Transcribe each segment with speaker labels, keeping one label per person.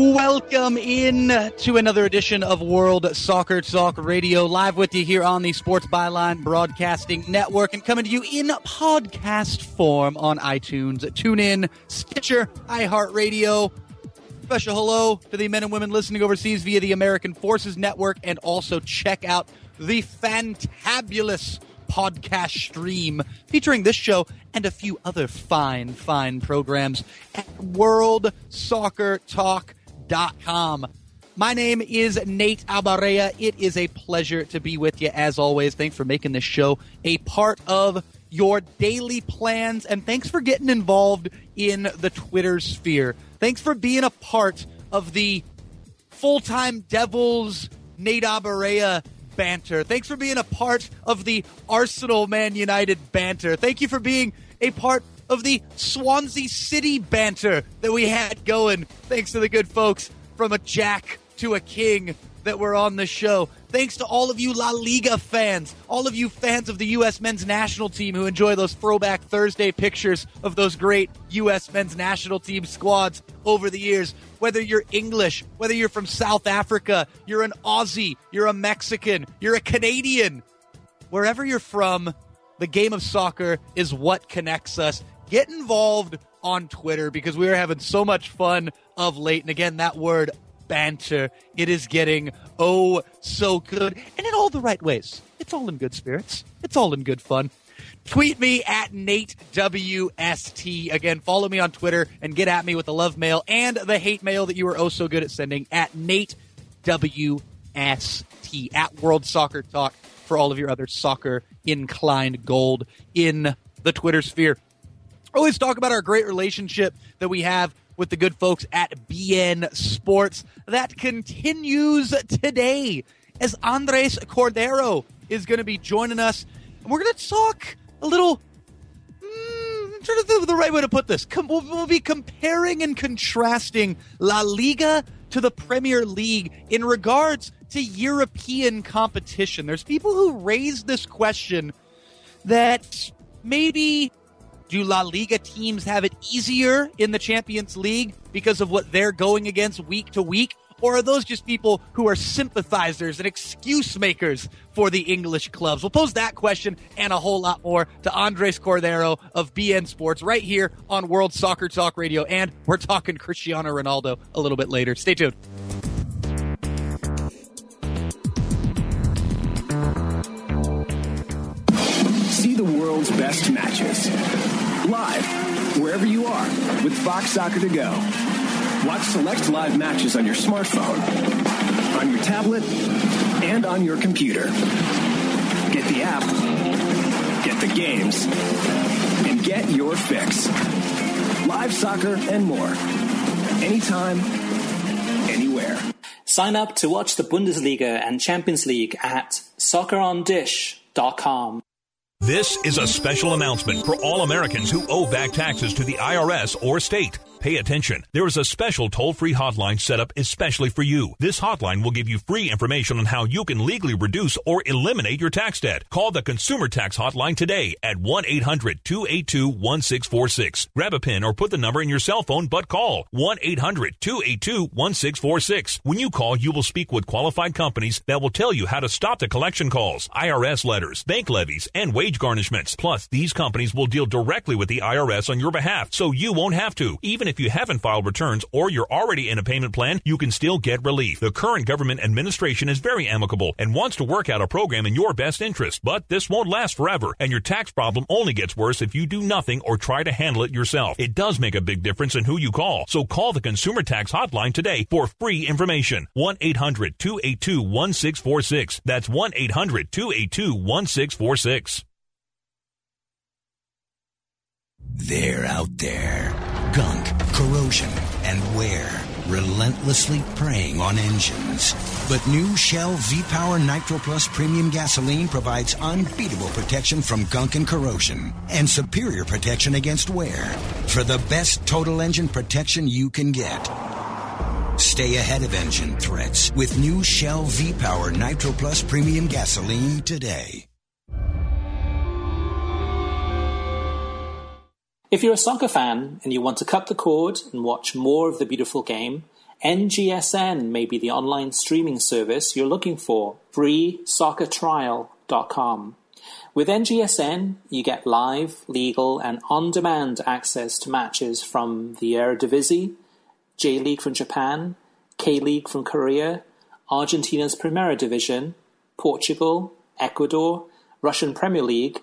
Speaker 1: Welcome in to another edition of World Soccer Talk Radio, live with you here on the Sports Byline Broadcasting Network and coming to you in podcast form on iTunes, TuneIn, Stitcher, iHeartRadio. Special hello to the men and women listening overseas via the American Forces Network, and also check out the fantabulous podcast stream featuring this show and a few other fine, fine programs at World Soccer Talk com. My name is Nate Abaurrea. It is a pleasure to be with you as always. Thanks for making this show a part of your daily plans and thanks for getting involved in the Twitter sphere. Thanks for being a part of the full-time Devils Nate Abaurrea banter. Thanks for being a part of the Arsenal Man United banter. Thank you for being a part of the Swansea City banter that we had going. Thanks to the good folks from a Jack to a King that were on the show. Thanks to all of you La Liga fans, all of you fans of the U.S. men's national team who enjoy those throwback Thursday pictures of those great U.S. men's national team squads over the years. Whether you're English, whether you're from South Africa, you're an Aussie, you're a Mexican, you're a Canadian, wherever you're from, the game of soccer is what connects us get involved on Twitter because we are having so much fun of late. And again, that word banter, it is getting oh so good and in all the right ways. It's all in good spirits. It's all in good fun. Tweet me at Nate WST. Again, follow me on Twitter and get at me with the love mail and the hate mail that you are oh so good at sending at Nate WST at World Soccer Talk for all of your other soccer inclined gold in the Twitter sphere always talk about our great relationship that we have with the good folks at beIN Sports. That continues today as Andres Cordero is going to be joining us. And we're going to talk a little. Mm, think of the right way to put this. Com- we'll, we'll be comparing and contrasting La Liga to the Premier League in regards to European competition. There's people who raise this question that maybe do La Liga teams have it easier in the Champions League because of what they're going against week to week? Or are those just people who are sympathizers and excuse makers for the English clubs? We'll pose that question and a whole lot more to Andres Cordero of beIN Sports right here on World Soccer Talk Radio. And we're talking Cristiano Ronaldo a little bit later. Stay tuned.
Speaker 2: The world's best matches live wherever you are with Fox Soccer to go. Watch select live matches on your smartphone, on your tablet, and on your computer. Get the app, get the games, and get your fix. Live soccer and more. Anytime, anywhere.
Speaker 3: Sign up to watch the Bundesliga and Champions League at soccerondish.com.
Speaker 4: This is a special announcement for all Americans who owe back taxes to the IRS or state. Pay attention. There is a special toll-free hotline set up especially for you. This hotline will give you free information on how you can legally reduce or eliminate your tax debt. Call the Consumer Tax Hotline today at 1-800-282-1646. Grab a pen or put the number in your cell phone, but call 1-800-282-1646. When you call, you will speak with qualified companies that will tell you how to stop the collection calls, IRS letters, bank levies, and wage garnishments. Plus, these companies will deal directly with the IRS on your behalf, so you won't have to. Even if you haven't filed returns or you're already in a payment plan, you can still get relief. The current government administration is very amicable and wants to work out a program in your best interest, but this won't last forever, and your tax problem only gets worse if you do nothing or try to handle it yourself. It does make a big difference in who you call, so call the Consumer Tax Hotline today for free information. 1-800-282-1646. That's 1-800-282-1646.
Speaker 5: They're out there. Gunk, corrosion, and wear. Relentlessly preying on engines. But new Shell V-Power Nitro Plus Premium Gasoline provides unbeatable protection from gunk and corrosion. And superior protection against wear. For the best total engine protection you can get. Stay ahead of engine threats with new Shell V-Power Nitro Plus Premium Gasoline today.
Speaker 3: If you're a soccer fan and you want to cut the cord and watch more of the beautiful game, NGSN may be the online streaming service you're looking for. FreeSoccerTrial.com. With NGSN, you get live, legal, and on demand access to matches from the Eredivisie, J League from Japan, K League from Korea, Argentina's Primera Division, Portugal, Ecuador, Russian Premier League,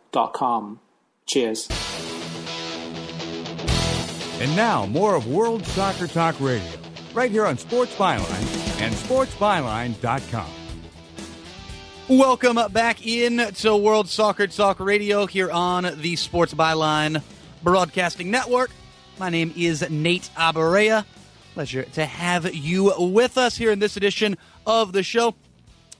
Speaker 3: Cheers.
Speaker 6: And now, more of World Soccer Talk Radio, right here on Sports Byline and SportsByline.com.
Speaker 1: Welcome back in to World Soccer Talk Radio here on the Sports Byline Broadcasting Network. My name is Nate Abaurrea. Pleasure to have you with us here in this edition of the show.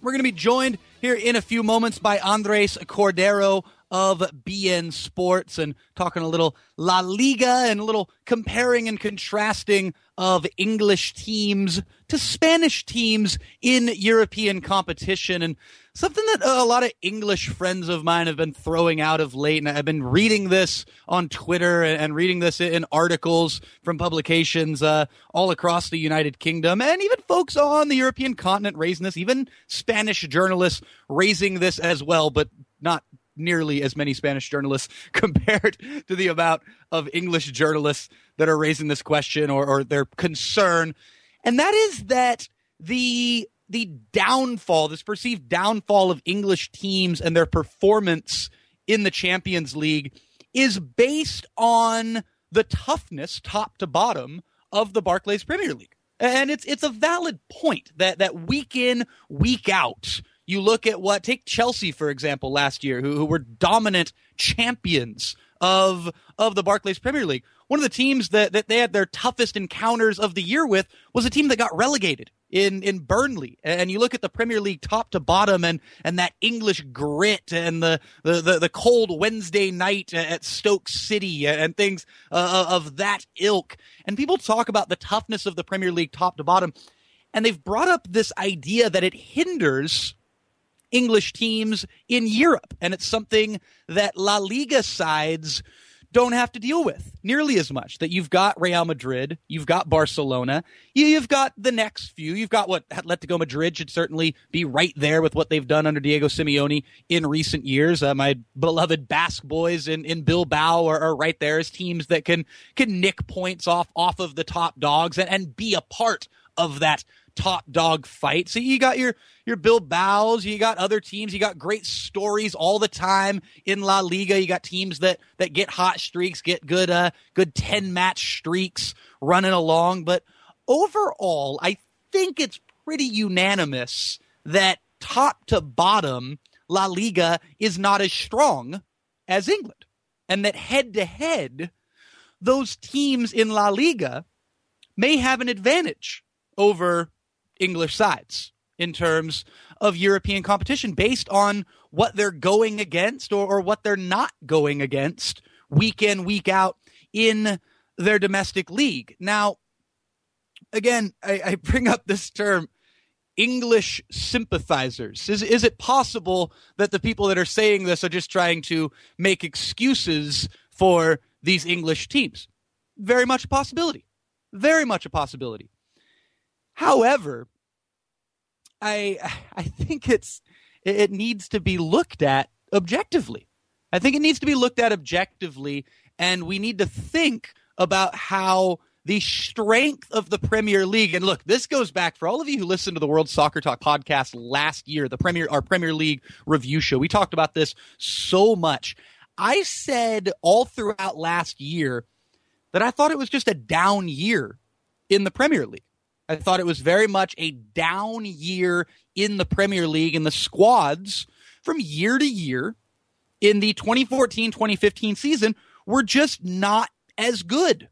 Speaker 1: We're going to be joined here in a few moments by Andres Cordero of beIN Sports and talking a little La Liga and a little comparing and contrasting of English teams to Spanish teams in European competition and something that a lot of English friends of mine have been throwing out of late. And I've been reading this on Twitter and reading this in articles from publications uh, all across the United Kingdom and even folks on the European continent raising this, even Spanish journalists raising this as well, but not nearly as many Spanish journalists compared to the amount of English journalists that are raising this question or, or their concern. And that is that the the downfall, this perceived downfall of English teams and their performance in the Champions League is based on the toughness top to bottom of the Barclays Premier League. And it's it's a valid point that that week in, week out, you look at what take Chelsea for example last year, who, who were dominant champions of of the Barclays Premier League. One of the teams that, that they had their toughest encounters of the year with was a team that got relegated in in Burnley. And you look at the Premier League top to bottom and and that English grit and the the the, the cold Wednesday night at Stoke City and things uh, of that ilk. And people talk about the toughness of the Premier League top to bottom, and they've brought up this idea that it hinders English teams in Europe. And it's something that La Liga sides don't have to deal with nearly as much. That you've got Real Madrid, you've got Barcelona, you've got the next few. You've got what Atletico Madrid should certainly be right there with what they've done under Diego Simeone in recent years. Uh, my beloved Basque boys in, in Bilbao are, are, right there as teams that can can nick points off off of the top dogs and, and be a part of that top dog fight. So you got your your Bilbao's, you got other teams, you got great stories all the time in La Liga. You got teams that that get hot streaks, get good uh good 10 match streaks running along, but overall, I think it's pretty unanimous that top to bottom La Liga is not as strong as England. And that head to head, those teams in La Liga may have an advantage over English sides in terms of European competition based on what they're going against or, or what they're not going against week in, week out in their domestic league. Now, again, I, I bring up this term English sympathizers. Is, is it possible that the people that are saying this are just trying to make excuses for these English teams? Very much a possibility. Very much a possibility. However, I I think it's it needs to be looked at objectively. I think it needs to be looked at objectively, and we need to think about how the strength of the Premier League. And look, this goes back for all of you who listened to the World Soccer Talk podcast last year, the Premier our Premier League review show. We talked about this so much. I said all throughout last year that I thought it was just a down year in the Premier League. I thought it was very much a down year in the Premier League and the squads from year to year in the 2014-2015 season were just not as good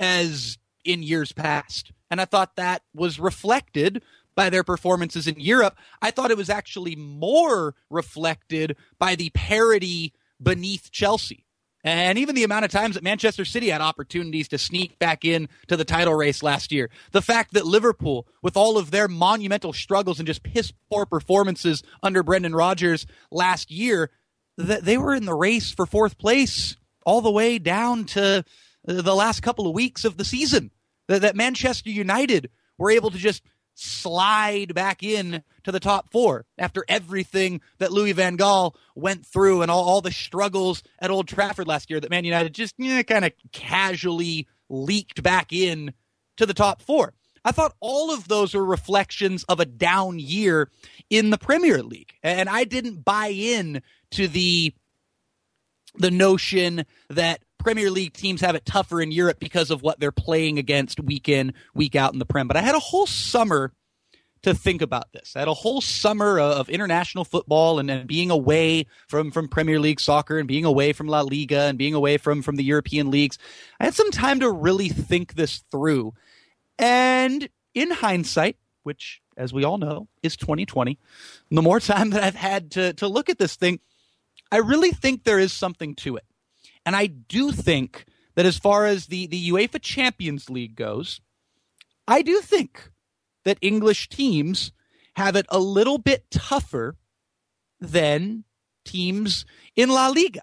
Speaker 1: as in years past. And I thought that was reflected by their performances in Europe. I thought it was actually more reflected by the parity beneath Chelsea. And even the amount of times that Manchester City had opportunities to sneak back in to the title race last year. The fact that Liverpool, with all of their monumental struggles and just piss poor performances under Brendan Rodgers last year, that they were in the race for fourth place all the way down to uh, the last couple of weeks of the season. That, that Manchester United were able to just slide back in to the top four after everything that Louis Van Gaal went through and all, all the struggles at Old Trafford last year that Man United just kind of casually leaked back in to the top four. I thought all of those were reflections of a down year in the Premier League. And I didn't buy in to the the notion that Premier League teams have it tougher in Europe because of what they're playing against week in, week out in the Prem. But I had a whole summer to think about this. I had a whole summer of international football and, and being away from, from Premier League soccer and being away from La Liga and being away from, from the European leagues. I had some time to really think this through. And in hindsight, which as we all know is 2020, the more time that I've had to, to look at this thing, I really think there is something to it. And I do think that as far as the, the UEFA Champions League goes, I do think that English teams have it a little bit tougher than teams in La Liga.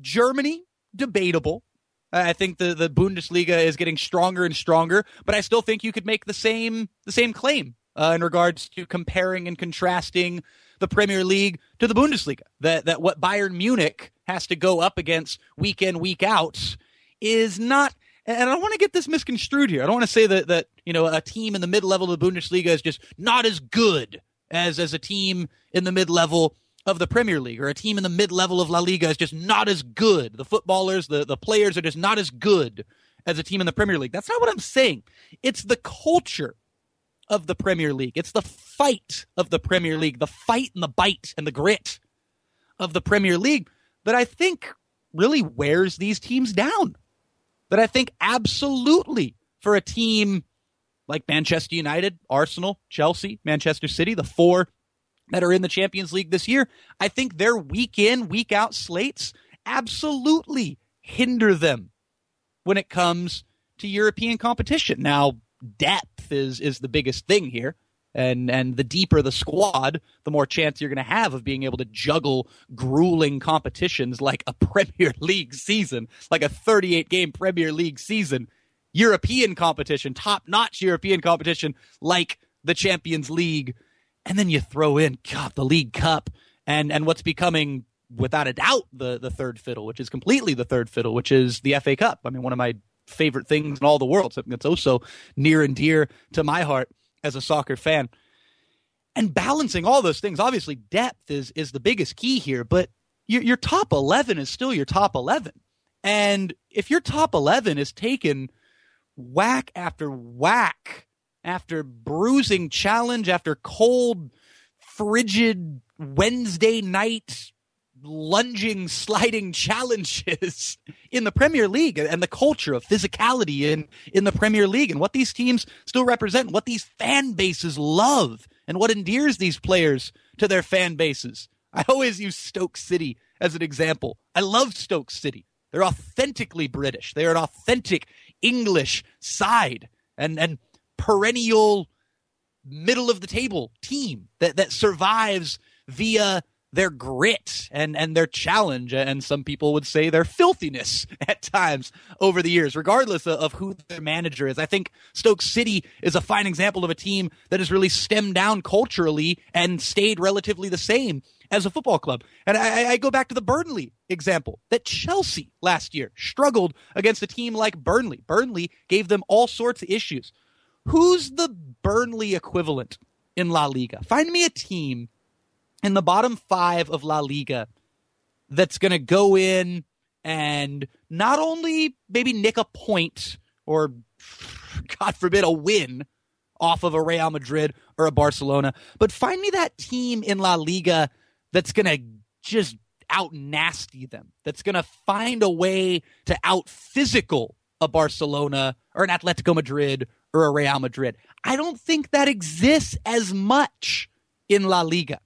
Speaker 1: Germany, debatable. I think the, the Bundesliga is getting stronger and stronger, but I still think you could make the same the same claim uh, in regards to comparing and contrasting the Premier League to the Bundesliga. That that what Bayern Munich has to go up against week in week out is not. And I don't want to get this misconstrued here. I don't want to say that that you know a team in the mid level of the Bundesliga is just not as good as as a team in the mid level of the Premier League or a team in the mid level of La Liga is just not as good. The footballers, the, the players are just not as good as a team in the Premier League. That's not what I'm saying. It's the culture of the Premier League. It's the fight of the Premier League, the fight and the bite and the grit of the Premier League that I think really wears these teams down. That I think absolutely for a team like Manchester United, Arsenal, Chelsea, Manchester City, the four that are in the Champions League this year, I think their week in, week out slates absolutely hinder them when it comes to European competition. Now, depth is is the biggest thing here. And and the deeper the squad, the more chance you're going to have of being able to juggle grueling competitions like a Premier League season, like a 38 game Premier League season, European competition, top notch European competition like the Champions League, and then you throw in God the League Cup and and what's becoming without a doubt the the third fiddle, which is completely the third fiddle, which is the FA Cup. I mean, one of my favorite things in all the world, something that's oh also near and dear to my heart as a soccer fan. And balancing all those things, obviously, depth is is the biggest key here. But your, your top eleven is still your top eleven, and if your top eleven is taken whack after whack after bruising challenge after cold, frigid Wednesday night lunging, sliding challenges in the Premier League and the culture of physicality in, in the Premier League and what these teams still represent, what these fan bases love, and what endears these players to their fan bases. I always use Stoke City as an example. I love Stoke City. They're authentically British. They're an authentic English side and, and perennial middle of the table team that, that survives via their grit and and their challenge and some people would say their filthiness at times over the years regardless of, who their manager is. I think stoke city is a fine example of a team that has really stemmed down culturally and stayed relatively the same as a football club. And i, I go back to the burnley example that chelsea last year struggled against a team like burnley. Burnley gave them all sorts of issues. Who's the burnley equivalent in la liga? Find me a team in the bottom five of La Liga that's going to go in and not only maybe nick a point or, God forbid, a win off of a Real Madrid or a Barcelona, but find me that team in La Liga that's going to just out nasty them, that's going to find a way to out physical a Barcelona or an Atletico Madrid or a Real Madrid. I don't think that exists as much in La Liga.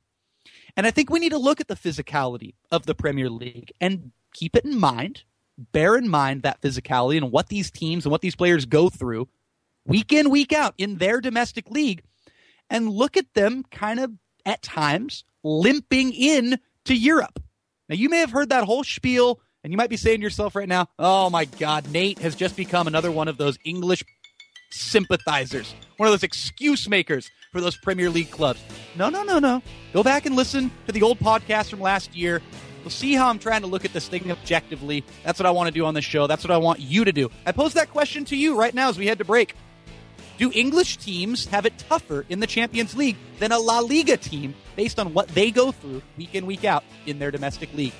Speaker 1: And I think we need to look at the physicality of the Premier League and keep it in mind, bear in mind that physicality and what these teams and what these players go through week in, week out in their domestic league, and look at them kind of at times limping in to Europe. Now, you may have heard that whole spiel, and you might be saying to yourself right now, oh my God, Nate has just become another one of those English sympathizers, one of those excuse makers for those Premier League clubs. No, no, no, no. Go back and listen to the old podcast from last year. You'll see how I'm trying to look at this thing objectively. That's what I want to do on this show. That's what I want you to do. I pose that question to you right now as we head to break. Do English teams have it tougher in the Champions League than a La Liga team based on what they go through week in, week out in their domestic league?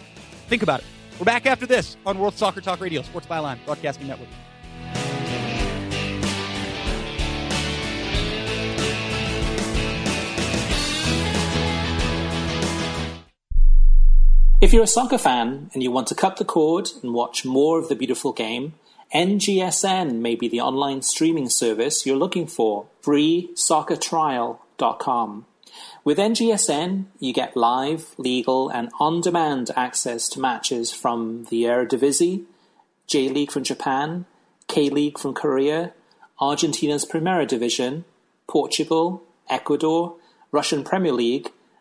Speaker 1: Think about it. We're back after this on World Soccer Talk Radio, Sports Byline, Broadcasting Network.
Speaker 3: If you're a soccer fan and you want to cut the cord and watch more of the beautiful game, NGSN may be the online streaming service you're looking for. FreeSoccerTrial.com. With NGSN, you get live, legal, and on demand access to matches from the Eredivisie, J League from Japan, K League from Korea, Argentina's Primera Division, Portugal, Ecuador, Russian Premier League,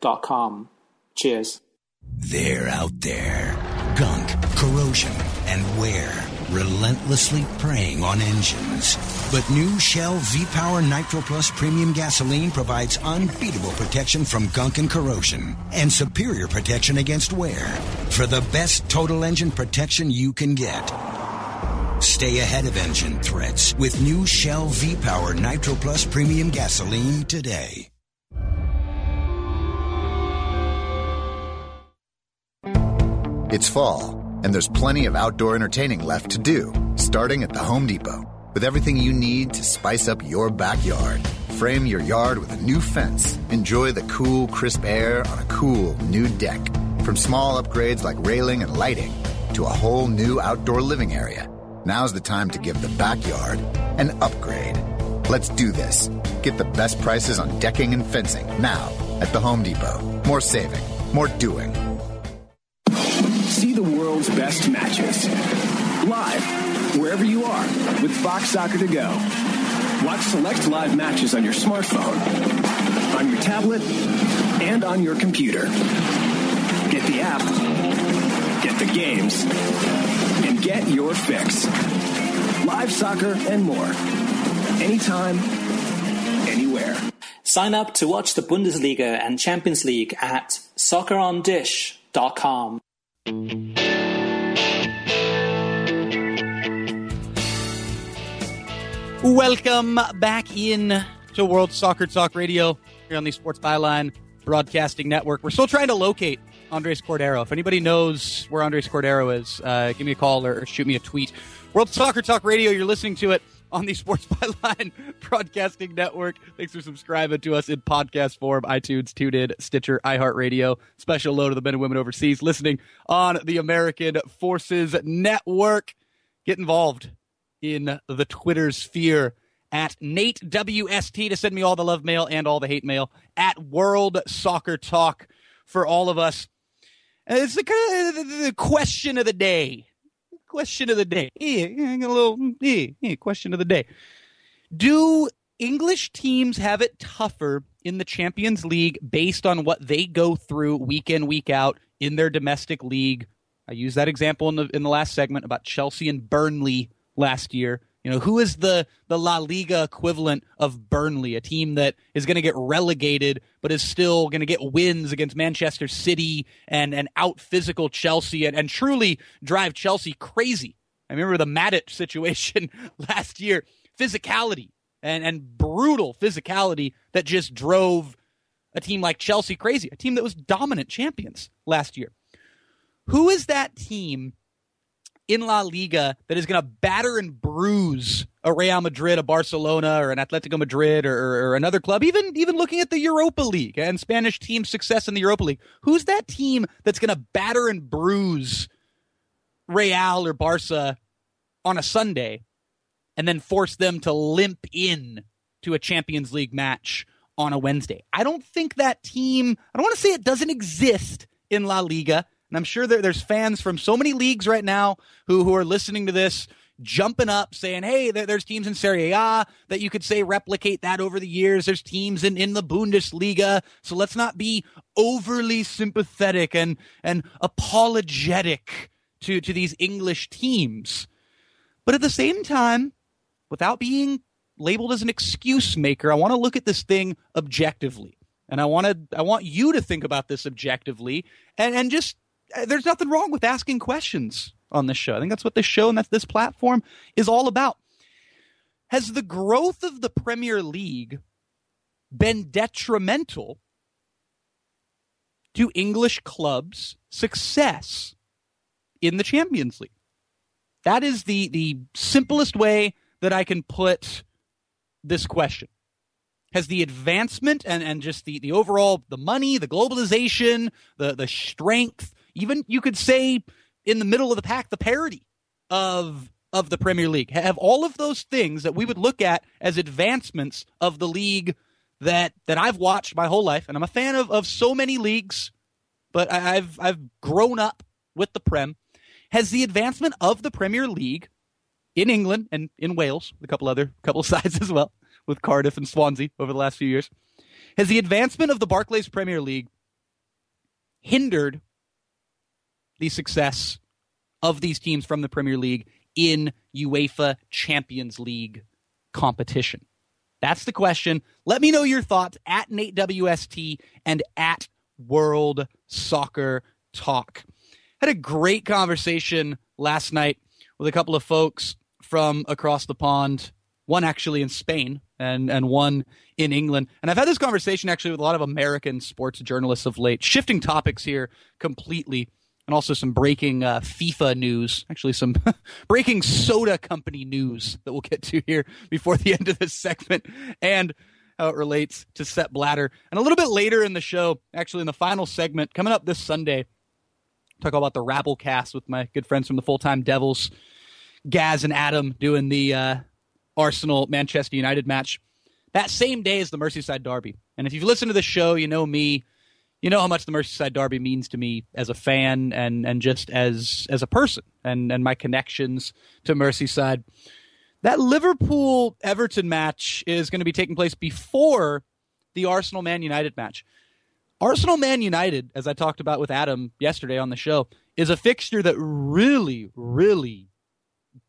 Speaker 3: com. Cheers.
Speaker 5: They're out there. Gunk, corrosion, and wear. Relentlessly preying on engines. But new Shell V-Power Nitro Plus Premium Gasoline provides unbeatable protection from gunk and corrosion and superior protection against wear for the best total engine protection you can get. Stay ahead of engine threats with new Shell V-Power Nitro Plus Premium Gasoline today.
Speaker 7: It's fall, and there's plenty of outdoor entertaining left to do, starting at the Home Depot. With everything you need to spice up your backyard. Frame your yard with a new fence. Enjoy the cool, crisp air on a cool new deck. From small upgrades like railing and lighting to a whole new outdoor living area. Now's the time to give the backyard an upgrade. Let's do this. Get the best prices on decking and fencing now at the Home Depot. More saving, more doing
Speaker 2: world's best matches live wherever you are with Fox Soccer to Go. Watch select live matches on your smartphone, on your tablet, and on your computer. Get the app, get the games, and get your fix. Live soccer and more. Anytime, anywhere.
Speaker 3: Sign up to watch the Bundesliga and Champions League at soccerondish.com.
Speaker 1: Welcome back in to World Soccer Talk Radio here on the Sports Byline Broadcasting Network. We're still trying to locate Andres Cordero. If anybody knows where Andres Cordero is, uh, give me a call or, shoot me a tweet. World Soccer Talk Radio, you're listening to it on the Sports Byline Broadcasting Network. Thanks for subscribing to us in podcast form, iTunes, TuneIn, Stitcher, iHeartRadio. Special low to the men and women overseas listening on the American Forces Network. Get involved in the Twitter sphere at Nate WST to send me all the love mail and all the hate mail at World Soccer Talk for all of us. And It's the the question of the day. Question of the day. Eh, eh, a little eh, eh, question of the day. Do English teams have it tougher in the Champions League based on what they go through week in week out in their domestic league? I used that example in the in the last segment about Chelsea and Burnley last year. You know, who is the the La Liga equivalent of Burnley, a team that is going to get relegated but is still going to get wins against Manchester City and and out physical Chelsea and, and truly drive Chelsea crazy. I remember the Matic situation last year, physicality and and brutal physicality that just drove a team like Chelsea crazy, a team that was dominant champions last year. Who is that team in La Liga that is going to batter and bruise a Real Madrid, a Barcelona, or an Atletico Madrid, or, or, or, another club? Even even looking at the Europa League and Spanish team success in the Europa League, who's that team that's going to batter and bruise Real or Barca on a Sunday, and then force them to limp in to a Champions League match on a Wednesday? I don't think that team. I don't want to say it doesn't exist in La Liga. And I'm sure there, there's fans from so many leagues right now who, who are listening to this jumping up saying, hey, there, there's teams in Serie A that you could say replicate that over the years. There's teams in, in the Bundesliga. So let's not be overly sympathetic and, and apologetic to, to these English teams. But at the same time, without being labeled as an excuse maker, I want to look at this thing objectively. And I want I want you to think about this objectively and, and just Uh, there's nothing wrong with asking questions on this show. I think that's what this show and that's this platform is all about. Has the growth of the Premier League been detrimental to English clubs' success in the Champions League? That is the the simplest way that I can put this question. Has the advancement and, and just the, the overall the money, the globalization, the the strength even you could say in the middle of the pack, the parity of of the Premier League. Have all of those things that we would look at as advancements of the league that that I've watched my whole life, and I'm a fan of, of so many leagues, but I've I've grown up with the Prem. Has the advancement of the Premier League in England and in Wales, a couple other couple sides as well, with Cardiff and Swansea over the last few years, has the advancement of the Barclays Premier League hindered the success of these teams from the Premier League in UEFA Champions League competition? That's the question. Let me know your thoughts at Nate WST and at World Soccer Talk. Had a great conversation last night with a couple of folks from across the pond, one actually in Spain and, and one in England. And I've had this conversation actually with a lot of American sports journalists of late, shifting topics here completely and also some breaking uh, FIFA news. Actually, some breaking soda company news that we'll get to here before the end of this segment, and how it relates to Sepp Blatter. And a little bit later in the show, actually in the final segment, coming up this Sunday, talk about the Rabble cast with my good friends from the Full Time Devils, Gaz and Adam, doing the uh, Arsenal Manchester United match. That same day is the Merseyside Derby. And if you've listened to the show, you know me you know how much the Merseyside Derby means to me as a fan and and just as as a person and and my connections to Merseyside. That Liverpool Everton match is going to be taking place before the Arsenal Man United match. Arsenal Man United, as I talked about with Adam yesterday on the show, is a fixture that really, really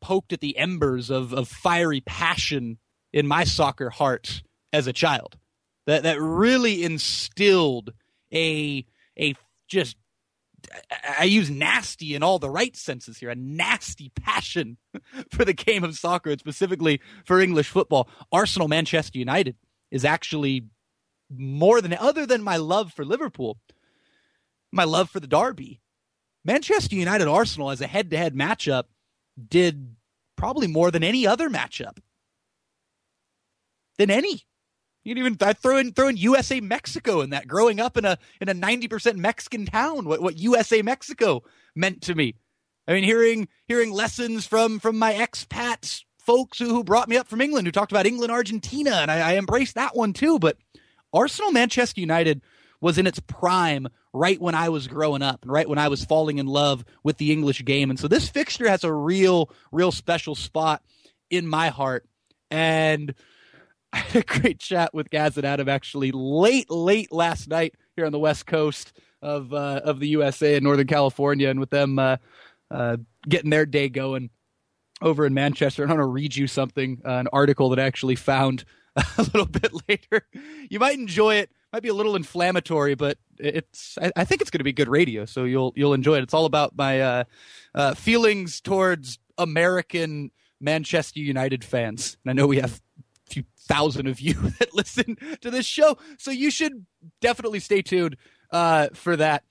Speaker 1: poked at the embers of, of fiery passion in my soccer heart as a child. That that really instilled a a just I use nasty in all the right senses here, a nasty passion for the game of soccer, and specifically for English football. Arsenal Manchester United is actually more than other than my love for Liverpool, my love for the Derby. Manchester United Arsenal as a head to head matchup did probably more than any other matchup. Than any. You can even I throw in throw in USA Mexico in that. Growing up in a in a ninety percent Mexican town, what what USA Mexico meant to me. I mean, hearing hearing lessons from from my expats folks who, who brought me up from England, who talked about England Argentina, and I, I embraced that one too. But Arsenal Manchester United was in its prime right when I was growing up and right when I was falling in love with the English game. And so this fixture has a real, real special spot in my heart. And I had a great chat with Gaz and Adam actually late, late last night here on the West Coast of uh, of the USA in Northern California, and with them uh, uh, getting their day going over in Manchester. And I'm to read you something, uh, an article that I actually found a little bit later. You might enjoy it. Might be a little inflammatory, but it's. I, I think it's going to be good radio, so you'll you'll enjoy it. It's all about my uh, uh, feelings towards American Manchester United fans. And I know we have few thousand of you that listen to this show, so you should definitely stay tuned uh, for that.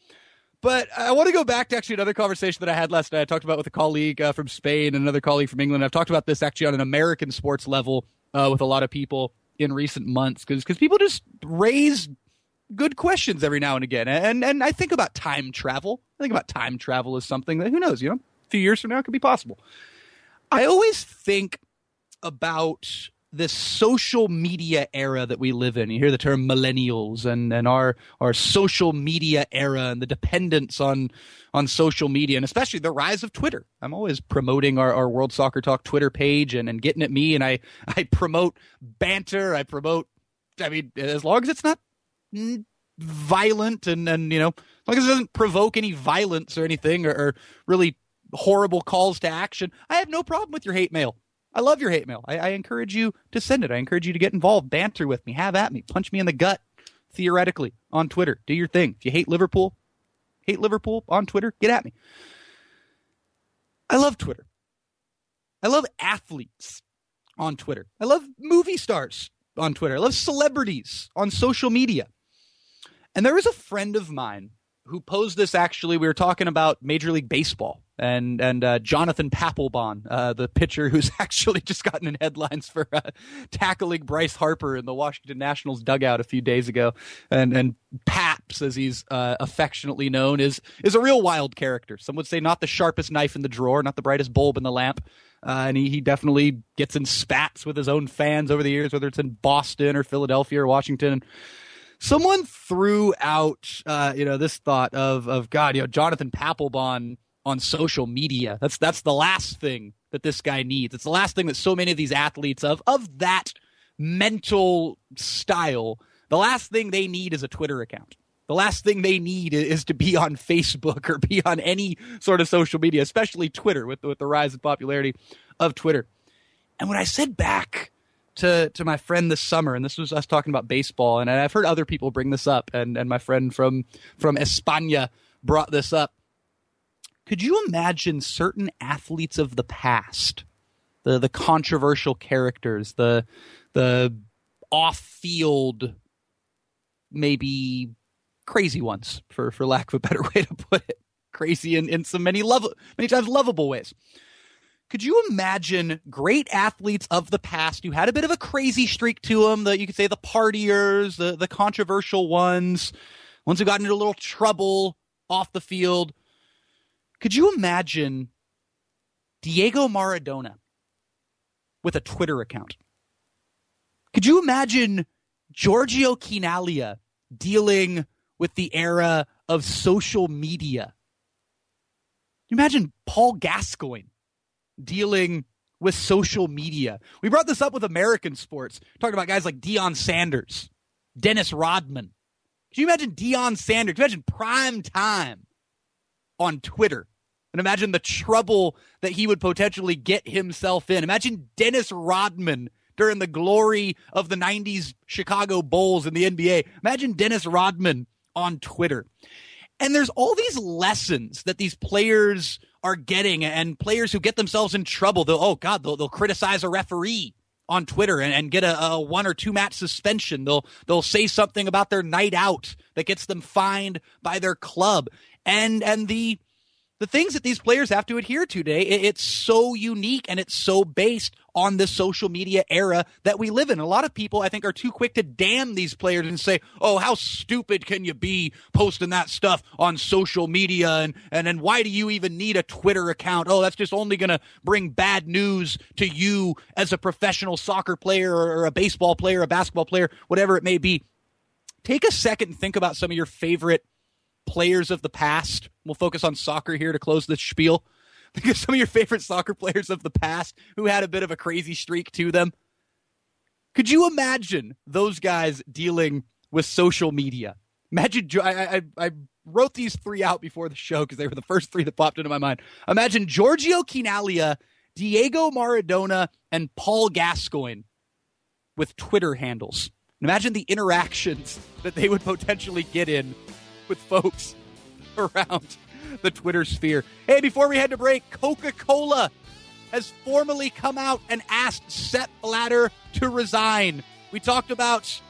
Speaker 1: But I want to go back to actually another conversation that I had last night. I talked about with a colleague uh, from Spain and another colleague from England. I've talked about this actually on an American sports level uh, with a lot of people in recent months because because people just raise good questions every now and again. And and I think about time travel. I think about time travel as something that who knows, you know, a few years from now it could be possible. I always think about this social media era that we live in. You hear the term millennials and, and our our social media era and the dependence on on social media and especially the rise of Twitter. I'm always promoting our, our World Soccer Talk Twitter page and, and getting at me and I, I promote banter. I promote I mean, as long as it's not violent and, and you know, as long as it doesn't provoke any violence or anything or, or really horrible calls to action, I have no problem with your hate mail. I love your hate mail. I, I, encourage you to send it. I encourage you to get involved, banter with me, have at me, punch me in the gut, theoretically, on Twitter. Do your thing. If you hate Liverpool, hate Liverpool on Twitter, get at me. I love Twitter. I love athletes on Twitter. I love movie stars on Twitter. I love celebrities on social media. And there is a friend of mine who posed this actually. We were talking about Major League Baseball and and uh, Jonathan Papelbon, uh, the pitcher who's actually just gotten in headlines for uh, tackling Bryce Harper in the Washington Nationals dugout a few days ago, and and Paps, as he's uh, affectionately known, is is a real wild character. Some would say not the sharpest knife in the drawer, not the brightest bulb in the lamp. Uh, and he, he definitely gets in spats with his own fans over the years, whether it's in Boston or Philadelphia or Washington someone threw out uh, you know this thought of of God, you know Jonathan Papelbon on social media. That's that's the last thing that this guy needs. It's the last thing that so many of these athletes of of that mental style, the last thing they need is a Twitter account. The last thing they need is to be on Facebook or be on any sort of social media, especially Twitter with with the rise in popularity of Twitter. And when I said back to to my friend this summer, and this was us talking about baseball, and I've heard other people bring this up, and and my friend from from España brought this up. Could you imagine certain athletes of the past, the the controversial characters, the the off field, maybe crazy ones, for for lack of a better way to put it, crazy in in so many love many times lovable ways. Could you imagine great athletes of the past who had a bit of a crazy streak to them? That you could say the partiers, the the controversial ones, ones who got into a little trouble off the field, could you imagine Diego Maradona with a Twitter account? Could you imagine Giorgio Chinaglia dealing with the era of social media. Imagine Paul Gascoigne dealing with social media. We brought this up with American sports, talking about guys like Deion Sanders, Dennis Rodman. Can you imagine Deion Sanders? Can you imagine prime time on Twitter? And imagine the trouble that he would potentially get himself in. Imagine Dennis Rodman during the glory of the 90s Chicago Bulls in the NBA. Imagine Dennis Rodman on Twitter. And there's all these lessons that these players are getting and players who get themselves in trouble. They'll, oh God, they'll, they'll criticize a referee on Twitter and, and get a, a, one or two match suspension. They'll, they'll say something about their night out that gets them fined by their club. And, and the, the things that these players have to adhere to today, it's so unique and it's so based on the social media era that we live in. A lot of people, I think, are too quick to damn these players and say, oh, how stupid can you be posting that stuff on social media? And, and then why do you even need a Twitter account? Oh, that's just only going to bring bad news to you as a professional soccer player or a baseball player, a basketball player, whatever it may be. Take a second and think about some of your favorite players of the past. We'll focus on soccer here to close this spiel. Of some of your favorite soccer players of the past who had a bit of a crazy streak to them. Could you imagine those guys dealing with social media? Imagine I, I, I wrote these three out before the show because they were the first three that popped into my mind. Imagine Giorgio Chinaglia, Diego Maradona, and Paul Gascoigne with Twitter handles. Imagine the interactions that they would potentially get in with folks around the Twitter sphere. Hey, before we head to break, Coca Cola has formally come out and asked Sepp Blatter to resign. We talked about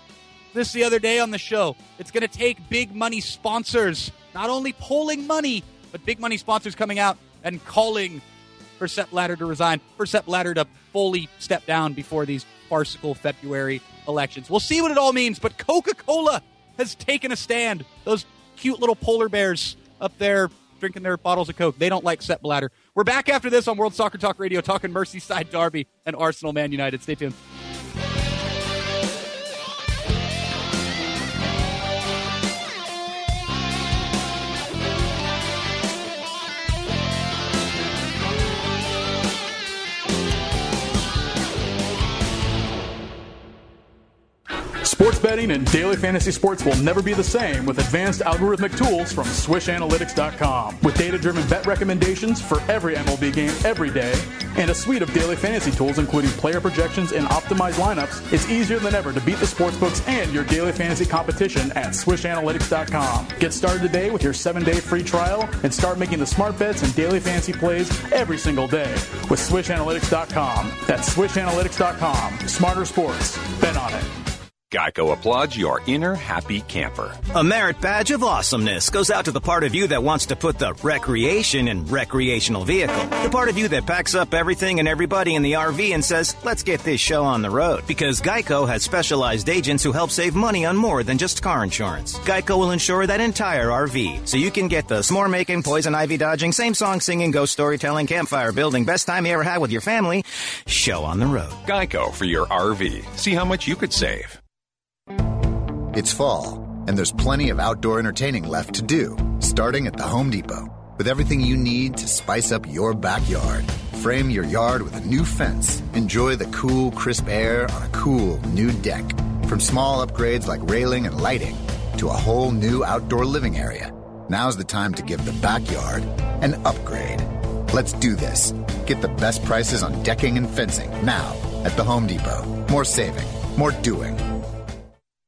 Speaker 1: this the other day on the show. It's going to take big money sponsors, not only polling money, but big money sponsors coming out and calling for Sepp Blatter to resign, for Sepp Blatter to fully step down before these farcical February elections. We'll see what it all means, but Coca Cola has taken a stand. Those cute little polar bears up there drinking their bottles of Coke. They don't like Sepp Blatter. We're back after this on World Soccer Talk Radio talking Merseyside Derby and Arsenal Man United. Stay tuned.
Speaker 8: Sports betting and daily fantasy sports will never be the same with advanced algorithmic tools from swishanalytics.com. With data driven bet recommendations for every MLB game every day and a suite of daily fantasy tools including player projections and optimized lineups, it's easier than ever to beat the sportsbooks and your daily fantasy competition at swishanalytics.com. Get started today with your seven day free trial and start making the smart bets and daily fantasy plays every single day with swishanalytics.com. That's swishanalytics.com. Smarter sports. Bet on it.
Speaker 9: Geico applauds your inner happy camper.
Speaker 10: A merit badge of awesomeness goes out to the part of you that wants to put the recreation in recreational vehicle. The part of you that packs up everything and everybody in the RV and says, let's get this show on the road. Because Geico has specialized agents who help save money on more than just car insurance. Geico will insure that entire RV so you can get the s'more making, poison ivy dodging, same song singing, ghost storytelling, campfire building, best time you ever had with your family show on the road.
Speaker 9: Geico for your RV. See how much you could save.
Speaker 7: It's fall, and there's plenty of outdoor entertaining left to do, starting at the Home Depot. With everything you need to spice up your backyard. Frame your yard with a new fence. Enjoy the cool, crisp air on a cool new deck. From small upgrades like railing and lighting to a whole new outdoor living area. Now's the time to give the backyard an upgrade. Let's do this. Get the best prices on decking and fencing now at the Home Depot. More saving, more doing.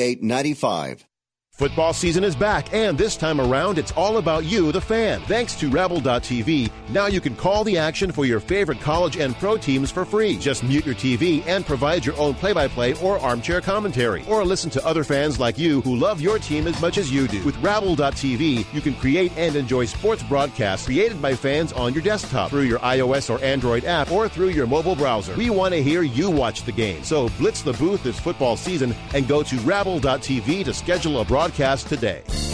Speaker 11: Eight ninety five.
Speaker 12: Football season is back, and this time around, it's all about you, the fan. Thanks to Rabble.tv, now you can call the action for your favorite college and pro teams for free. Just mute your TV and provide your own play by play or armchair commentary. Or listen to other fans like you who love your team as much as you do. With Rabble.tv, you can create and enjoy sports broadcasts created by fans on your desktop through your iOS or Android app or through your mobile browser. We want to hear you watch the game. So blitz the booth this football season and go to Rabble.tv to schedule a broadcast broadcast today.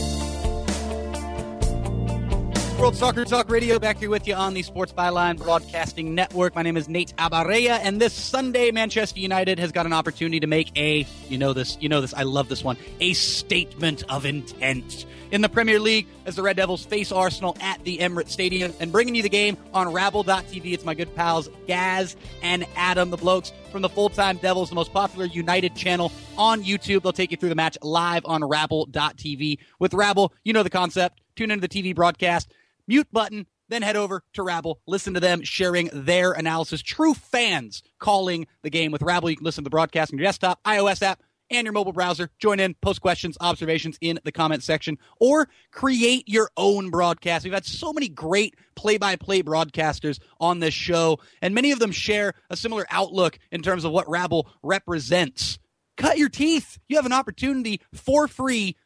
Speaker 1: World Soccer Talk Radio back here with you on the Sports Byline Broadcasting Network. My name is Nate Abaurrea, and this Sunday, Manchester United has got an opportunity to make a, you know this, you know this, I love this one, a statement of intent in the Premier League as the Red Devils face Arsenal at the Emirates Stadium. And bringing you the game on Rabble.tv, it's my good pals Gaz and Adam, the blokes from the Full Time Devils, the most popular United channel on YouTube. They'll take you through the match live on Rabble.tv. With Rabble, you know the concept. Tune into the TV broadcast, mute button, then head over to Rabble. Listen to them sharing their analysis. True fans calling the game with Rabble. You can listen to the broadcast on your desktop, iOS app, and your mobile browser. Join in, post questions, observations in the comment section, or create your own broadcast. We've had so many great play by play broadcasters on this show, and many of them share a similar outlook in terms of what Rabble represents. Cut your teeth. You have an opportunity for free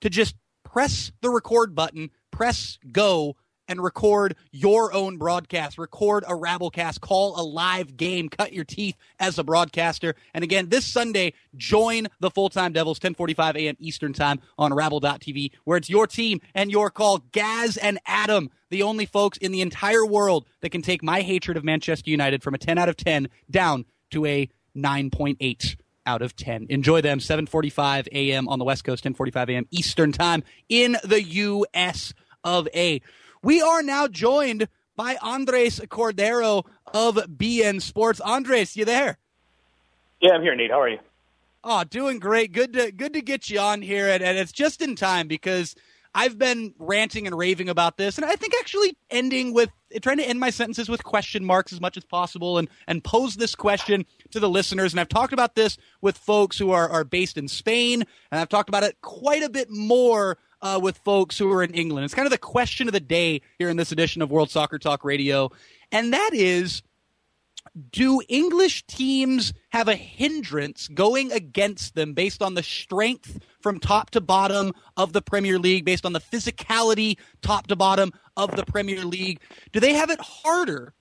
Speaker 1: to just press the record button, press go and record your own broadcast. Record a Rabblecast, call a live game, cut your teeth as a broadcaster. And again, this Sunday, join the Full Time Devils, 1045 a.m. Eastern Time on Rabble.tv, where it's your team and your call. Gaz and Adam, the only folks in the entire world that can take my hatred of Manchester United from a 10 out of 10 down to a 9.8 out of 10. Enjoy them 7:45 a.m. on the West Coast, 10:45 a.m. Eastern Time in the US of A. We are now joined by Andres Cordero of beIN Sports. Andres, you there?
Speaker 13: Yeah, I'm here, Nate. How are you?
Speaker 1: Oh, doing great. Good to good to get you on here, and, and it's just in time because I've been ranting and raving about this, and I think actually ending with trying to end my sentences with question marks as much as possible, and and pose this question to the listeners. And I've talked about this with folks who are are based in Spain, and I've talked about it quite a bit more uh, with folks who are in England. It's kind of the question of the day here in this edition of World Soccer Talk Radio, and that is do English teams have a hindrance going against them based on the strength from top to bottom of the Premier League, based on the physicality top to bottom of the Premier League? Do they have it harder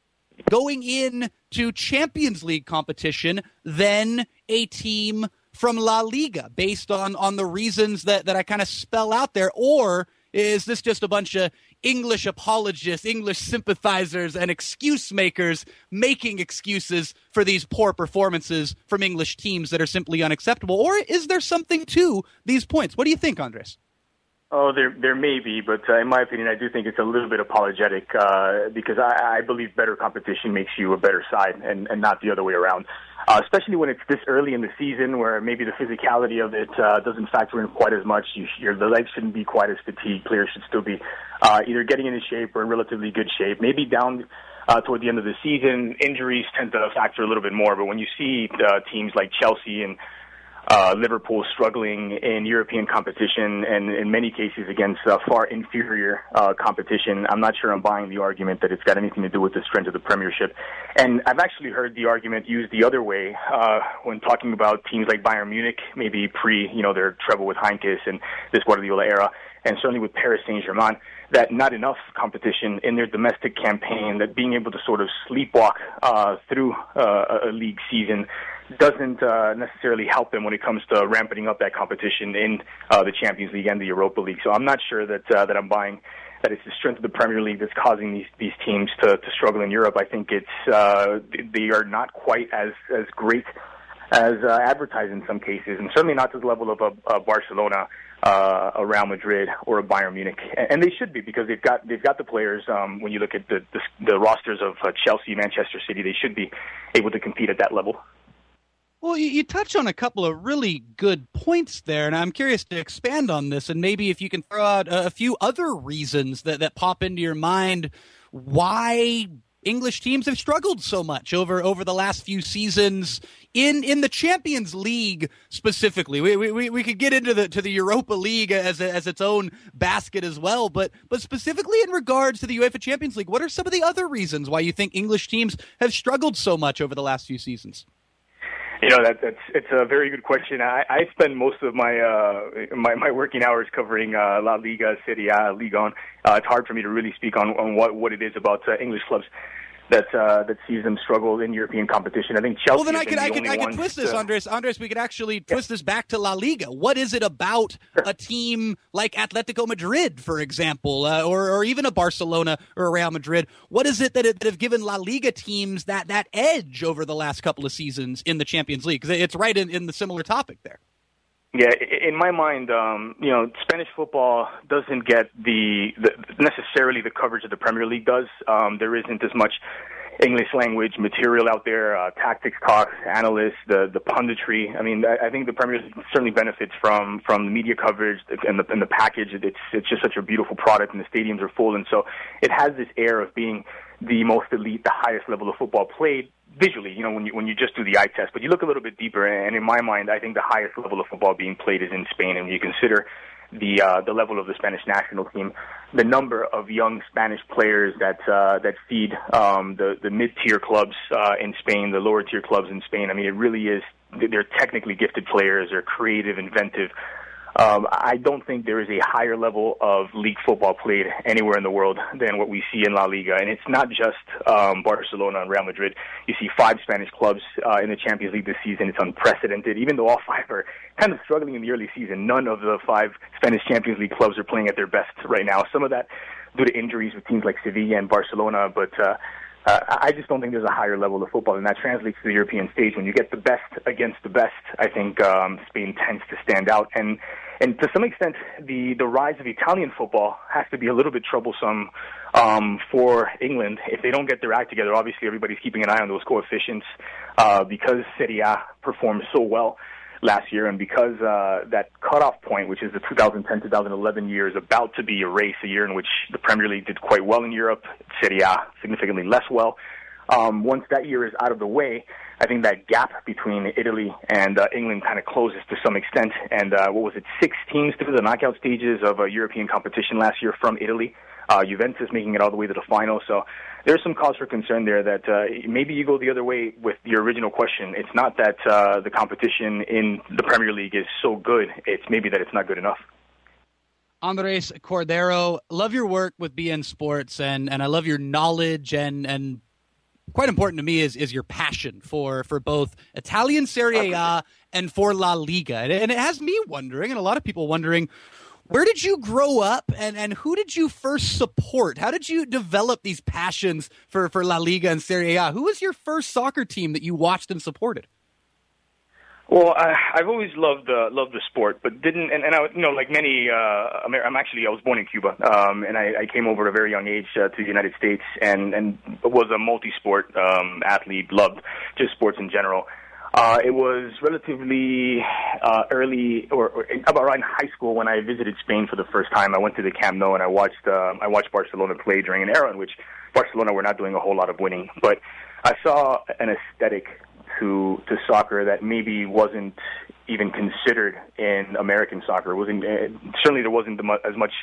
Speaker 1: going in to Champions League competition than a team from La Liga based on on the reasons that that I kind of spell out there or is this just a bunch of English apologists, English sympathizers, and excuse makers making excuses for these poor performances from English teams that are simply unacceptable? Or is there something to these points? What do you think, Andres?
Speaker 13: Oh, there there may be, but uh, in my opinion, I do think it's a little bit apologetic uh, because I, I believe better competition makes you a better side, and, and not the other way around uh, especially when it's this early in the season where maybe the physicality of it uh, doesn't factor in quite as much. You, your the legs shouldn't be quite as fatigued. Players should still be uh, either getting into shape or in relatively good shape. Maybe down uh, toward the end of the season, injuries tend to factor a little bit more. But when you see uh, teams like Chelsea and uh, Liverpool struggling in European competition and in many cases against uh, far inferior uh, competition. I'm not sure I'm buying the argument that it's got anything to do with the strength of the Premiership. And I've actually heard the argument used the other way uh, when talking about teams like Bayern Munich, maybe pre, you know, their treble with Heynckes and this Guardiola era, and certainly with Paris Saint-Germain, that not enough competition in their domestic campaign, that being able to sort of sleepwalk uh, through uh, a league season doesn't uh, necessarily help them when it comes to ramping up that competition in uh, the Champions League and the Europa League. So I'm not sure that uh, that I'm buying that it's the strength of the Premier League that's causing these these teams to, to struggle in Europe. I think it's uh, they are not quite as as great as uh, advertised in some cases, and certainly not to the level of a, a Barcelona, uh, a Real Madrid, or a Bayern Munich. And they should be because they've got they've got the players. Um, when you look at the the, the rosters of uh, Chelsea, Manchester City, they should be able to compete at that level.
Speaker 1: Well, you, you touch on a couple of really good points there, and I'm curious to expand on this, and maybe if you can throw out a, a few other reasons that, that pop into your mind why English teams have struggled so much over over the last few seasons in in the Champions League specifically. We we, we could get into the to the Europa League as a, as its own basket as well, but but specifically in regards to the UEFA Champions League, what are some of the other reasons why you think English teams have struggled so much over the last few seasons?
Speaker 13: You know that that's it's a very good question. I, I spend most of my uh my my working hours covering uh, La Liga, Serie A, Ligue 1. Uh, it's hard for me to really speak on on what what it is about uh, English clubs that uh, that sees them struggle in European competition. I think Chelsea.
Speaker 1: Well, then I
Speaker 13: could
Speaker 1: I
Speaker 13: could
Speaker 1: I could twist this, Andres. Andres, we could actually twist yeah. this back to La Liga. What is it about a team like Atletico Madrid, for example, uh, or or even a Barcelona or a Real Madrid? What is it that, it, that have given La Liga teams that that edge over the last couple of seasons in the Champions League? Because it's right in, in the similar topic there.
Speaker 13: Yeah, in my mind, um, you know, Spanish football doesn't get the, the necessarily the coverage that the Premier League does. Um, there isn't as much English language material out there, uh, tactics talks, analysts, the the punditry. I mean, I, I think the Premier League certainly benefits from from the media coverage and the and the package. It's it's just such a beautiful product, and the stadiums are full, and so it has this air of being the most elite, the highest level of football played visually, you know, when you when you just do the eye test. But you look a little bit deeper, and in my mind, I think the highest level of football being played is in Spain. And you consider the uh, the level of the Spanish national team, the number of young Spanish players that uh, that feed um, the the mid tier clubs uh, in Spain, the lower tier clubs in Spain. I mean, it really is. They're technically gifted players. They're creative, inventive. Um, I don't think there is a higher level of league football played anywhere in the world than what we see in La Liga. And it's not just um, Barcelona and Real Madrid. You see five Spanish clubs uh, in the Champions League this season. It's unprecedented. Even though all five are kind of struggling in the early season, none of the five Spanish Champions League clubs are playing at their best right now. Some of that due to injuries with teams like Sevilla and Barcelona, but uh, uh, I just don't think there's a higher level of football, and that translates to the European stage. When you get the best against the best, I think um, Spain tends to stand out. And and to some extent, the the rise of Italian football has to be a little bit troublesome um, for England if they don't get their act together. Obviously, everybody's keeping an eye on those coefficients uh, because Serie A performed so well last year, and because uh, that cutoff point, which is the 2010-2011 year, is about to be erased, a year in which the Premier League did quite well in Europe, Serie A significantly less well. Um, once that year is out of the way, I think that gap between Italy and uh, England kind of closes to some extent. And uh, what was it, six teams through the knockout stages of a European competition last year from Italy. Uh, Juventus making it all the way to the final. So there's some cause for concern there that uh, maybe you go the other way with your original question. It's not that uh, the competition in the Premier League is so good. It's maybe that it's not good enough.
Speaker 1: Andres Cordero, love your work with beIN Sports, and, and I love your knowledge and, and quite important to me is is your passion for for both Italian Serie A and for La Liga, and it has me wondering, and a lot of people wondering. Where did you grow up and, and who did you first support? How did you develop these passions for, for La Liga and Serie A? Who was your first soccer team that you watched and supported?
Speaker 13: Well, I, I've always loved uh, loved the sport, but didn't and, and I you know like many uh, Amer- I'm actually I was born in Cuba, um, and I, I came over at a very young age uh, to the United States, and and was a multi-sport um, athlete, loved just sports in general. Uh, it was relatively uh, early, or, or about around high school when I visited Spain for the first time. I went to the Camp Nou and I watched uh, I watched Barcelona play during an era in which Barcelona were not doing a whole lot of winning, but I saw an aesthetic to to soccer that maybe wasn't even considered in American soccer. It wasn't uh, certainly there wasn't as much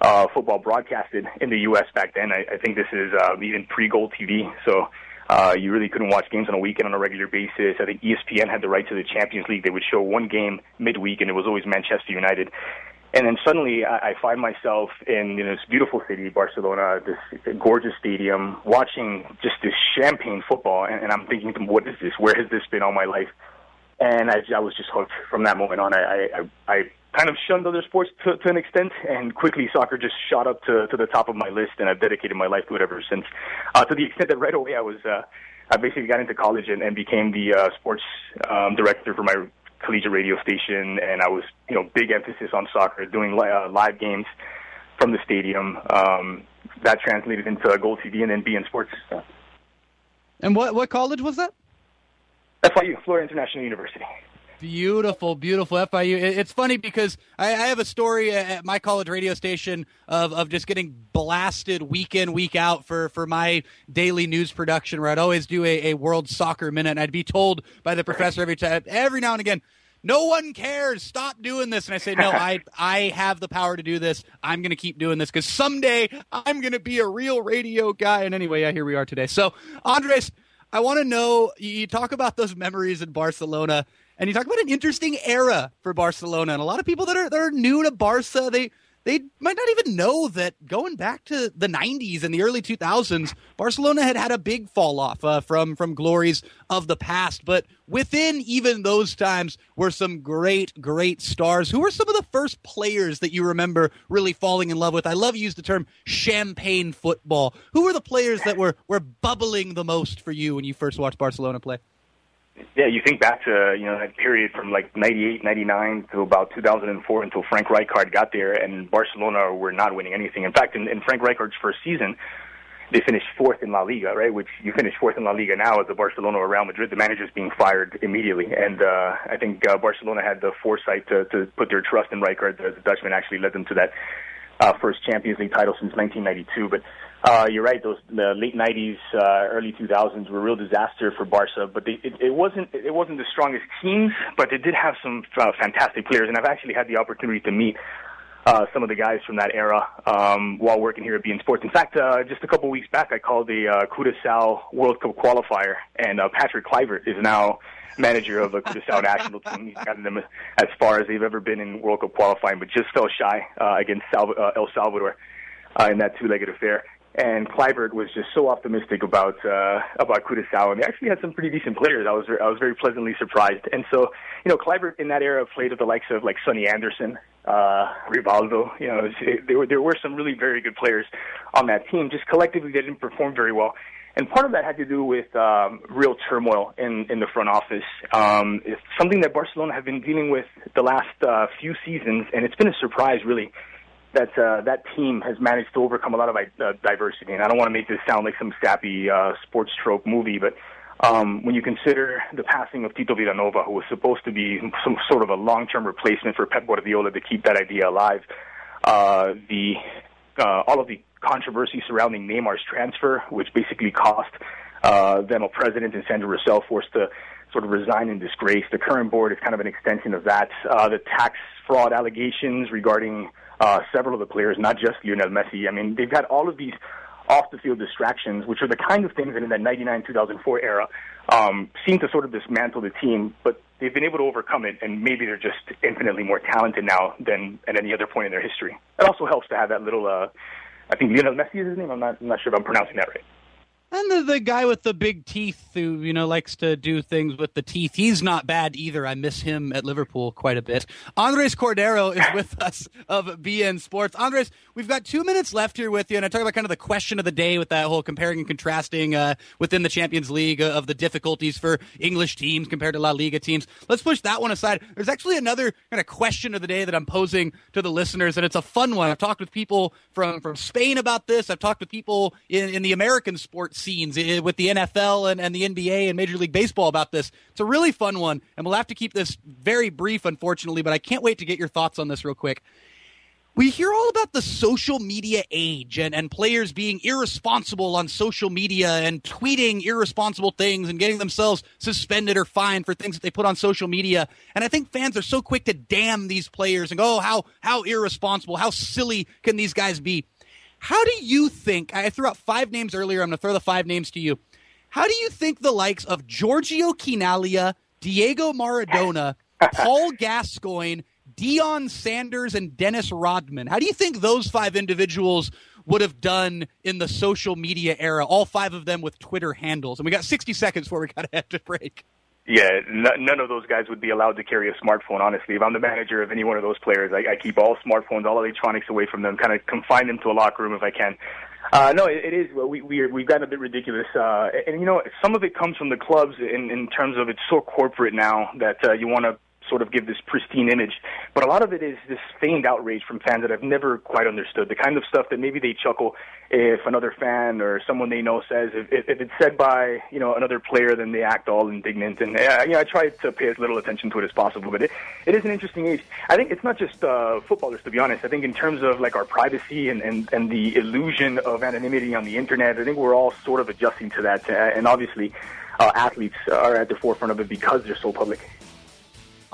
Speaker 13: uh, football broadcasted in the U.S. back then. I, I think this is uh, even pre-GolTV, so uh, you really couldn't watch games on a weekend on a regular basis. I think ESPN had the right to the Champions League. They would show one game midweek, and it was always Manchester United. And then suddenly I, I find myself in you know, this beautiful city, Barcelona, this gorgeous stadium, watching just this champagne football, and, and I'm thinking, what is this? Where has this been all my life? And I, I was just hooked from that moment on. I, I, I kind of shunned other sports to, to an extent, and quickly soccer just shot up to, to the top of my list, and I've dedicated my life to it ever since. Uh, to the extent that right away I was uh, I basically got into college and, and became the uh, sports um, director for my collegiate radio station, and I was, you know, big emphasis on soccer, doing li- uh, live games from the stadium. Um, that translated into GolTV and then beIN Sports.
Speaker 1: And what what college was that?
Speaker 13: FIU, Florida International University.
Speaker 1: Beautiful, beautiful FIU. It's funny because I, I, have a story at my college radio station of, of just getting blasted week in, week out for, for my daily news production where I'd always do a, a World Soccer Minute and I'd be told by the professor every time, every now and again, no one cares. Stop doing this. And I say, no, I, I have the power to do this. I'm going to keep doing this because someday I'm going to be a real radio guy. And anyway, yeah, here we are today. So, Andres, I want to know you talk about those memories in Barcelona and you talk about an interesting era for Barcelona, and a lot of people that are that are new to Barca, they they might not even know that going back to the 90s and the early 2000s, Barcelona had had a big fall off uh, from from glories of the past. But within even those times were some great, great stars. Who were some of the first players that you remember really falling in love with? I love you use the term champagne football. Who were the players that were were bubbling the most for you when you first watched Barcelona play?
Speaker 13: Yeah, you think back to you know that period from like '98, '99 to about 2004 until Frank Rijkaard got there, and Barcelona were not winning anything. In fact, in, in Frank Rijkaard's first season, they finished fourth in La Liga, right? Which you finish fourth in La Liga now as the Barcelona or Real Madrid. The manager's being fired immediately, and uh, I think uh, Barcelona had the foresight to, to put their trust in Rijkaard. The, the Dutchman actually led them to that uh, first Champions League title since 1992. But uh, you're right; those the late '90s, uh, early 2000s were a real disaster for Barca. But they, it, it wasn't it wasn't the strongest teams, but they did have some uh, fantastic players. And I've actually had the opportunity to meet uh, some of the guys from that era um, while working here at beIN Sports. In fact, uh, just a couple weeks back, I called the uh, Curaçao World Cup qualifier, and uh, Patrick Kluivert is now manager of the Curaçao national team. He's gotten them as far as they've ever been in World Cup qualifying, but just fell shy uh, against Sal- uh, El Salvador uh, in that two-legged affair. And Kluivert was just so optimistic about uh, about Curaçao, and they actually had some pretty decent players. I was I was very pleasantly surprised. And so, you know, Kluivert in that era played with the likes of like Sonny Anderson, uh, Rivaldo. You know, it, there were there were some really very good players on that team. Just collectively, they didn't perform very well. And part of that had to do with um, real turmoil in, in the front office. Um, it's something that Barcelona have been dealing with the last uh, few seasons, and it's been a surprise, really, that uh, that team has managed to overcome a lot of uh, diversity. And I don't want to make this sound like some sappy uh, sports trope movie, but um, when you consider the passing of Tito Vilanova, who was supposed to be some sort of a long-term replacement for Pep Guardiola to keep that idea alive, uh, the uh, all of the controversy surrounding Neymar's transfer, which basically cost uh, them a president and Sandro Rosell forced to sort of resign in disgrace. The current board is kind of an extension of that. Uh, the tax fraud allegations regarding uh, several of the players, not just Lionel Messi. I mean, they've got all of these off the field distractions, which are the kind of things that in that 99 2004 era um, seem to sort of dismantle the team, but they've been able to overcome it, and maybe they're just infinitely more talented now than at any other point in their history. It also helps to have that little, uh, I think Lionel Messi is his name. I'm not, I'm not sure if I'm pronouncing that right.
Speaker 1: And the, the guy with the big teeth who, you know, likes to do things with the teeth. He's not bad either. I miss him at Liverpool quite a bit. Andres Cordero is with us of beIN Sports. Andres, we've got two minutes left here with you, and I talk about kind of the question of the day with that whole comparing and contrasting uh, within the Champions League uh, of the difficulties for English teams compared to La Liga teams. Let's push that one aside. There's actually another kind of question of the day that I'm posing to the listeners, and it's a fun one. I've talked with people from, from Spain about this. I've talked with people in, in the American sports scenes eh, with the NFL and, and the NBA and Major League Baseball about this. It's a really fun one, and we'll have to keep this very brief, unfortunately, but I can't wait to get your thoughts on this real quick. We hear all about the social media age and, and players being irresponsible on social media and tweeting irresponsible things and getting themselves suspended or fined for things that they put on social media. And I think fans are so quick to damn these players and go, oh, how, how irresponsible, how silly can these guys be? How do you think? I threw out five names earlier. I'm going to throw the five names to you. How do you think the likes of Giorgio Chinaglia, Diego Maradona, Paul Gascoigne, Deion Sanders, and Dennis Rodman, how do you think those five individuals would have done in the social media era? All five of them with Twitter handles. And we got 60 seconds before we got to have to break.
Speaker 13: Yeah, n- none of those guys would be allowed to carry a smartphone. Honestly, if I'm the manager of any one of those players, I, I keep all smartphones, all electronics away from them, kind of confine them to a locker room if I can. Uh, no, it, it is. We, we we've gotten a bit ridiculous, uh, and you know, some of it comes from the clubs in in terms of it's so corporate now that uh, you want to sort of give this pristine image. But a lot of it is this feigned outrage from fans that I've never quite understood. The kind of stuff that maybe they chuckle if another fan or someone they know says. If, if it's said by you know another player, then they act all indignant. And uh, you know, I try to pay as little attention to it as possible. But it, it is an interesting age. I think it's not just uh, footballers, to be honest. I think in terms of like our privacy and, and, and the illusion of anonymity on the internet, I think we're all sort of adjusting to that. Uh, and obviously, uh, athletes are at the forefront of it because they're so public.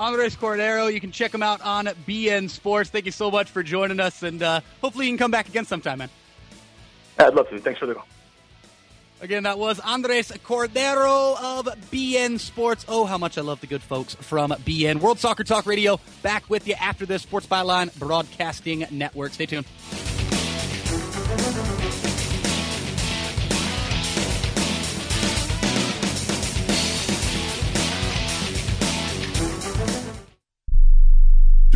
Speaker 1: Andres Cordero. You can check him out on beIN Sports. Thank you so much for joining us, and uh, hopefully you can come back again sometime, man.
Speaker 13: I'd love to. Thanks for the call.
Speaker 1: Again, that was Andres Cordero of beIN Sports. Oh, how much I love the good folks from beIN. World Soccer Talk Radio back with you after this Sports Byline Broadcasting Network. Stay tuned.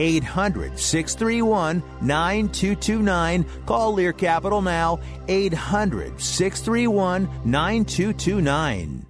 Speaker 14: 800 631 9229. Call Lear Capital now. 800 631 9229.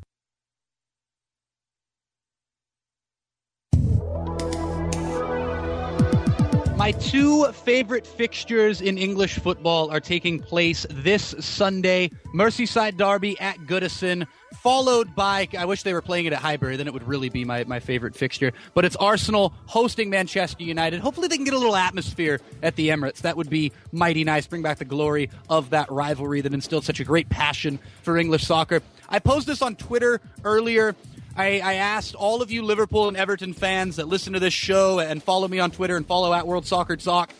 Speaker 1: My two favorite fixtures in English football are taking place this Sunday. Merseyside Derby at Goodison, followed by, I wish they were playing it at Highbury, then it would really be my, my favorite fixture. But it's Arsenal hosting Manchester United. Hopefully they can get a little atmosphere at the Emirates. That would be mighty nice. Bring back the glory of that rivalry that instilled such a great passion for English soccer. I posed this on Twitter earlier. I, I, asked all of you Liverpool and Everton fans that listen to this show and follow me on Twitter and follow at World Soccer Talk.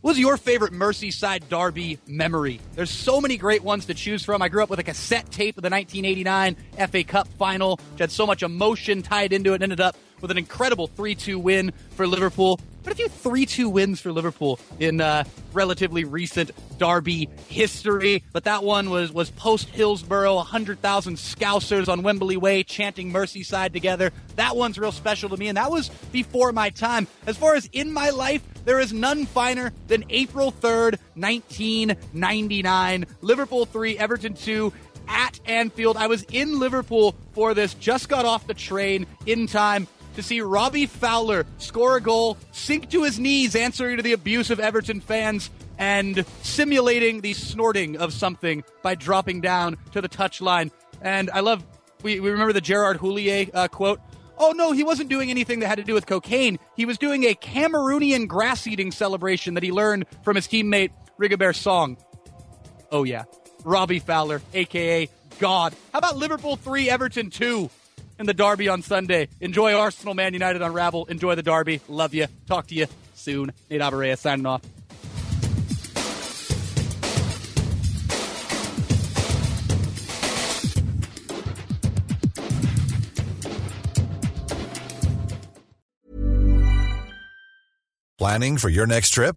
Speaker 1: What was your favorite Merseyside derby memory? There's so many great ones to choose from. I grew up with a cassette tape of the 1989 FA Cup final, which had so much emotion tied into it, and ended up with an incredible 3 2 win for Liverpool. Quite a few 3 2 wins for Liverpool in uh, relatively recent derby history. But that one was, was post Hillsborough, 100,000 Scousers on Wembley Way chanting Merseyside together. That one's real special to me, and that was before my time. As far as in my life, there is none finer than April 3rd, 1999. Liverpool 3, Everton 2 at Anfield. I was in Liverpool for this, just got off the train in time to see Robbie Fowler score a goal, sink to his knees, answering to the abuse of Everton fans, and simulating the snorting of something by dropping down to the touchline. And I love, we, we remember the Gerard Houllier uh, quote. Oh no, he wasn't doing anything that had to do with cocaine. He was doing a Cameroonian grass eating celebration that he learned from his teammate Rigobert Song. Oh yeah, Robbie Fowler, aka God. How about Liverpool 3, Everton 2 in the Derby on Sunday? Enjoy Arsenal, Man United on Rabble. Enjoy the Derby. Love you. Talk to you soon. Nate Abaurrea signing off.
Speaker 7: Planning for your next trip?